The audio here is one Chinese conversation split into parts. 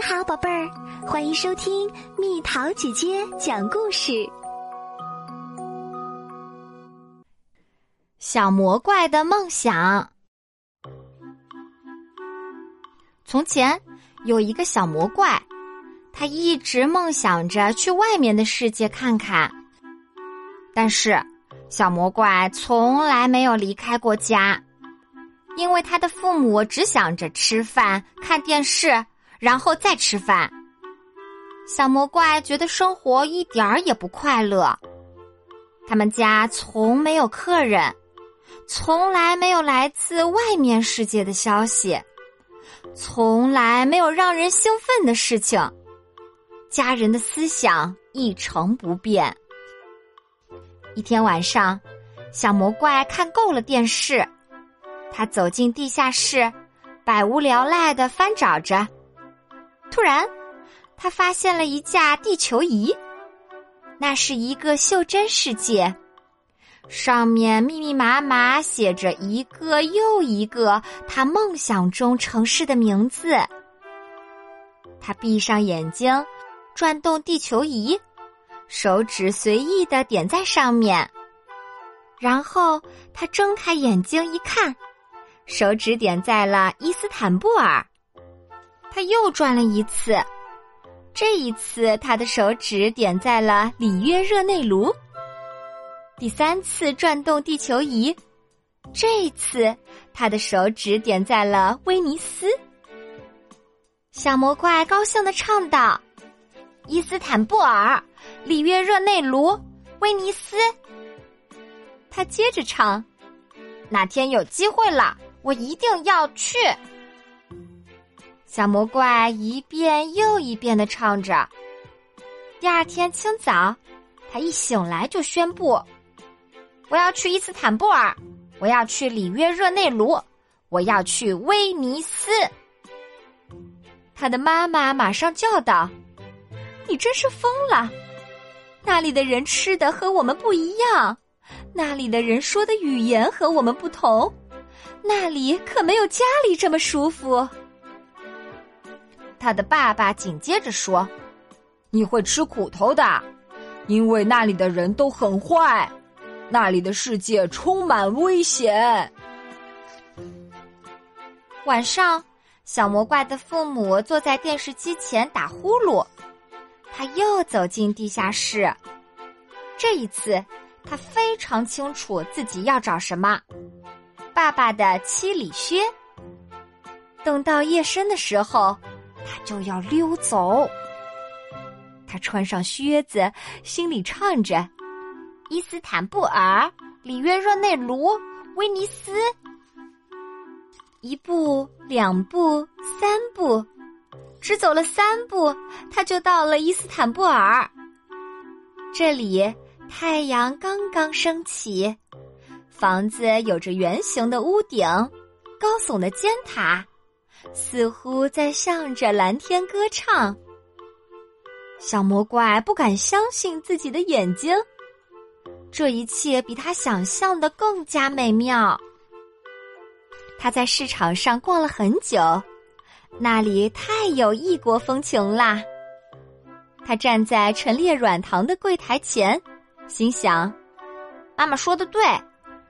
你好，宝贝儿，欢迎收听蜜桃姐姐讲故事。小魔怪的梦想。从前有一个小魔怪，他一直梦想着去外面的世界看看。但是，小魔怪从来没有离开过家，因为他的父母只想着吃饭、看电视。然后再吃饭。小魔怪觉得生活一点儿也不快乐。他们家从没有客人，从来没有来自外面世界的消息，从来没有让人兴奋的事情。家人的思想一成不变。一天晚上，小魔怪看够了电视，他走进地下室，百无聊赖的翻找着。突然，他发现了一架地球仪，那是一个袖珍世界，上面密密麻麻写着一个又一个他梦想中城市的名字。他闭上眼睛，转动地球仪，手指随意的点在上面，然后他睁开眼睛一看，手指点在了伊斯坦布尔。他又转了一次，这一次他的手指点在了里约热内卢。第三次转动地球仪，这一次他的手指点在了威尼斯。小魔怪高兴的唱道：“伊斯坦布尔、里约热内卢、威尼斯。”他接着唱：“哪天有机会了，我一定要去。”小魔怪一遍又一遍的唱着。第二天清早，他一醒来就宣布：“我要去伊斯坦布尔，我要去里约热内卢，我要去威尼斯。”他的妈妈马上叫道：“你真是疯了！那里的人吃的和我们不一样，那里的人说的语言和我们不同，那里可没有家里这么舒服。”他的爸爸紧接着说：“你会吃苦头的，因为那里的人都很坏，那里的世界充满危险。”晚上，小魔怪的父母坐在电视机前打呼噜。他又走进地下室，这一次他非常清楚自己要找什么——爸爸的七里靴。等到夜深的时候。他就要溜走。他穿上靴子，心里唱着：“伊斯坦布尔、里约热内卢、威尼斯。”一步，两步，三步，只走了三步，他就到了伊斯坦布尔。这里太阳刚刚升起，房子有着圆形的屋顶，高耸的尖塔。似乎在向着蓝天歌唱。小魔怪不敢相信自己的眼睛，这一切比他想象的更加美妙。他在市场上逛了很久，那里太有异国风情啦。他站在陈列软糖的柜台前，心想：“妈妈说的对，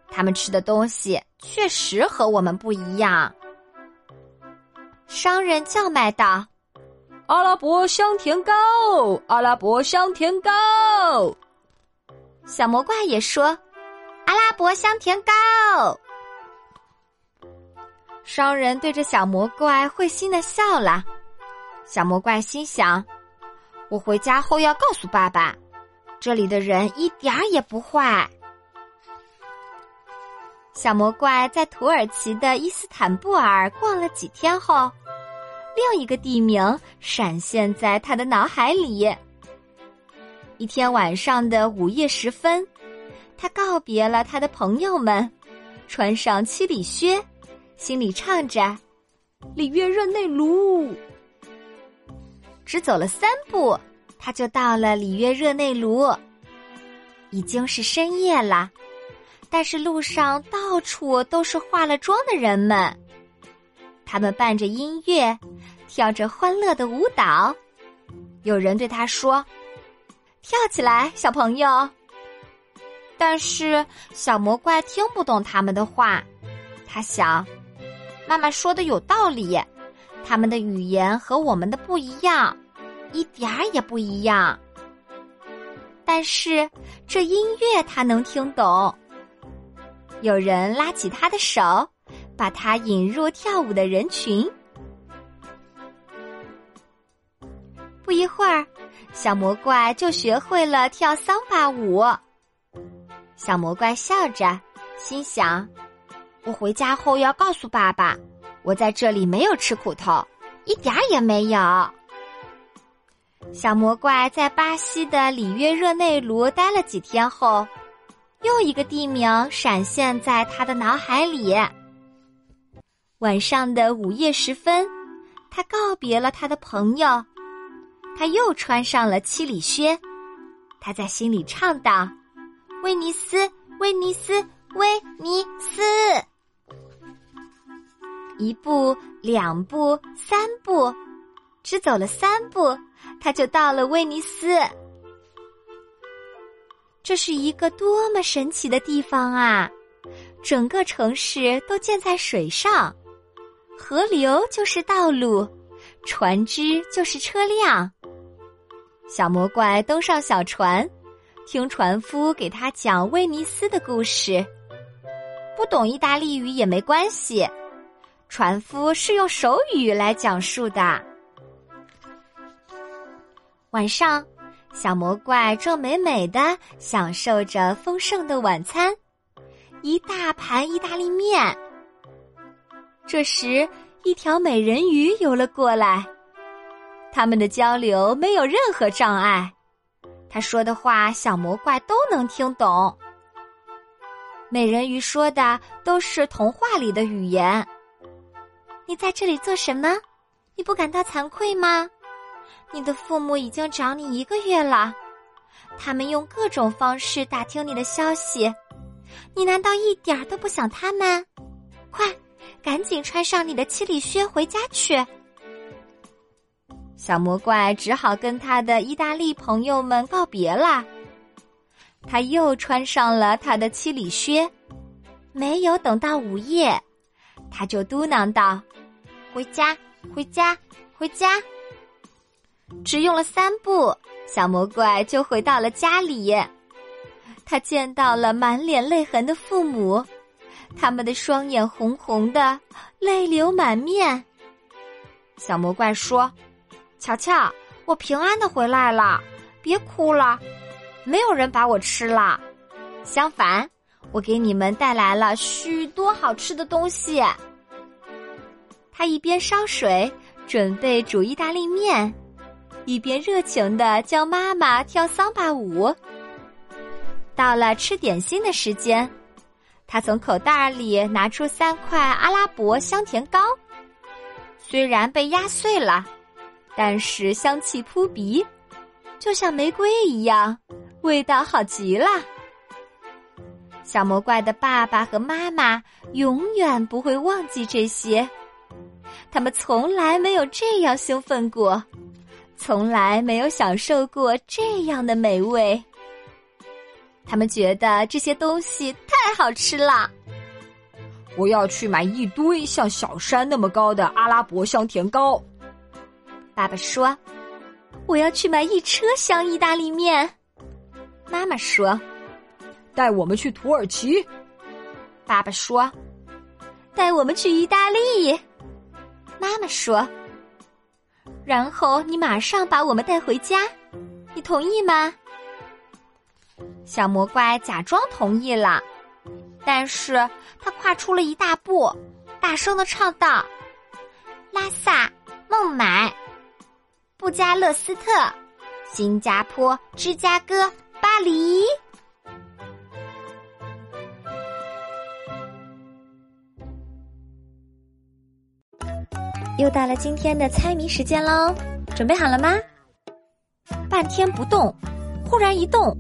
他们吃的东西确实和我们不一样。”商人叫卖道：“阿拉伯香甜糕，阿拉伯香甜糕。”小魔怪也说：“阿拉伯香甜糕。”商人对着小魔怪会心的笑了。小魔怪心想：“我回家后要告诉爸爸，这里的人一点儿也不坏。”小魔怪在土耳其的伊斯坦布尔逛了几天后。另一个地名闪现在他的脑海里。一天晚上的午夜时分，他告别了他的朋友们，穿上七里靴，心里唱着“里约热内卢”。只走了三步，他就到了里约热内卢。已经是深夜了，但是路上到处都是化了妆的人们。他们伴着音乐，跳着欢乐的舞蹈。有人对他说：“跳起来，小朋友。”但是小魔怪听不懂他们的话。他想，妈妈说的有道理，他们的语言和我们的不一样，一点儿也不一样。但是这音乐他能听懂。有人拉起他的手，把他引入跳舞的人群。不一会儿，小魔怪就学会了跳桑巴舞。小魔怪笑着，心想。我回家后要告诉爸爸，我在这里没有吃苦头，一点儿也没有。小魔怪在巴西的里约热内卢待了几天后，又一个地名闪现在他的脑海里。晚上的午夜时分，他告别了他的朋友，他又穿上了七里靴，他在心里唱道：“威尼斯，威尼斯，威尼斯。”一步，两步，三步，只走了三步，他就到了威尼斯。这是一个多么神奇的地方啊！整个城市都建在水上，河流就是道路，船只就是车辆。小魔怪登上小船，听船夫给他讲威尼斯的故事。不懂意大利语也没关系。船夫是用手语来讲述的。晚上，小魔怪正美美的享受着丰盛的晚餐，一大盘意大利面。这时，一条美人鱼游了过来，他们的交流没有任何障碍。他说的话，小魔怪都能听懂。美人鱼说的都是童话里的语言。你在这里做什么？你不感到惭愧吗？你的父母已经找你一个月了，他们用各种方式打听你的消息，你难道一点都不想他们？快，赶紧穿上你的七里靴回家去。小魔怪只好跟他的意大利朋友们告别了。他又穿上了他的七里靴，没有等到午夜，他就嘟囔道。回家，回家，回家！只用了三步，小魔怪就回到了家里。他见到了满脸泪痕的父母，他们的双眼红红的，泪流满面。小魔怪说：“乔乔，我平安的回来了，别哭了，没有人把我吃了。相反，我给你们带来了许多好吃的东西。”他一边烧水准备煮意大利面，一边热情的教妈妈跳桑巴舞。到了吃点心的时间，他从口袋里拿出三块阿拉伯香甜糕，虽然被压碎了，但是香气扑鼻，就像玫瑰一样，味道好极了。小魔怪的爸爸和妈妈永远不会忘记这些。他们从来没有这样兴奋过，从来没有享受过这样的美味。他们觉得这些东西太好吃了。我要去买一堆像小山那么高的阿拉伯香甜糕。爸爸说：“我要去买一车厢意大利面。”妈妈说：“带我们去土耳其。”爸爸说：“带我们去意大利。”妈妈说：“然后你马上把我们带回家，你同意吗？”小魔怪假装同意了，但是他跨出了一大步，大声的唱道：“拉萨、孟买、布加勒斯特、新加坡、芝加哥、巴黎。”又到了今天的猜谜时间喽，准备好了吗？半天不动，忽然一动，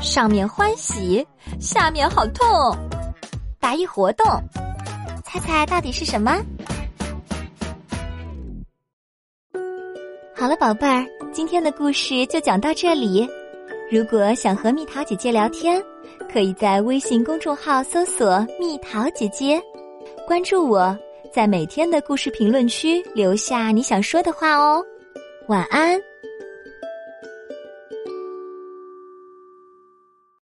上面欢喜，下面好痛。答疑活动，猜猜到底是什么？好了，宝贝儿，今天的故事就讲到这里。如果想和蜜桃姐姐聊天，可以在微信公众号搜索“蜜桃姐姐”，关注我，在每天的故事评论区留下你想说的话哦。晚安。